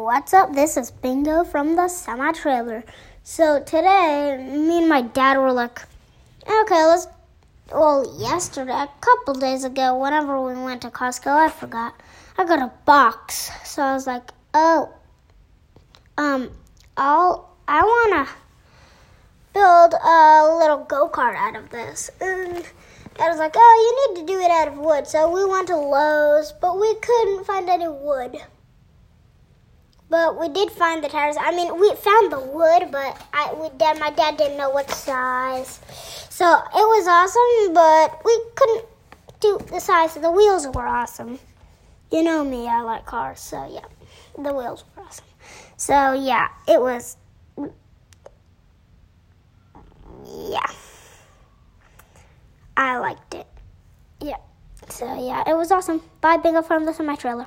What's up? This is Bingo from the semi trailer. So today, me and my dad were like, okay, let's. Well, yesterday, a couple days ago, whenever we went to Costco, I forgot. I got a box. So I was like, oh, um, I'll. I want to build a little go kart out of this. And I was like, oh, you need to do it out of wood. So we went to Lowe's, but we couldn't find any wood. But we did find the tires. I mean, we found the wood, but I, we, dad, my dad didn't know what size. So it was awesome, but we couldn't do the size. The wheels were awesome. You know me, I like cars, so yeah, the wheels were awesome. So yeah, it was. Yeah. I liked it. Yeah. So yeah, it was awesome. Bye, Bingo from is my trailer.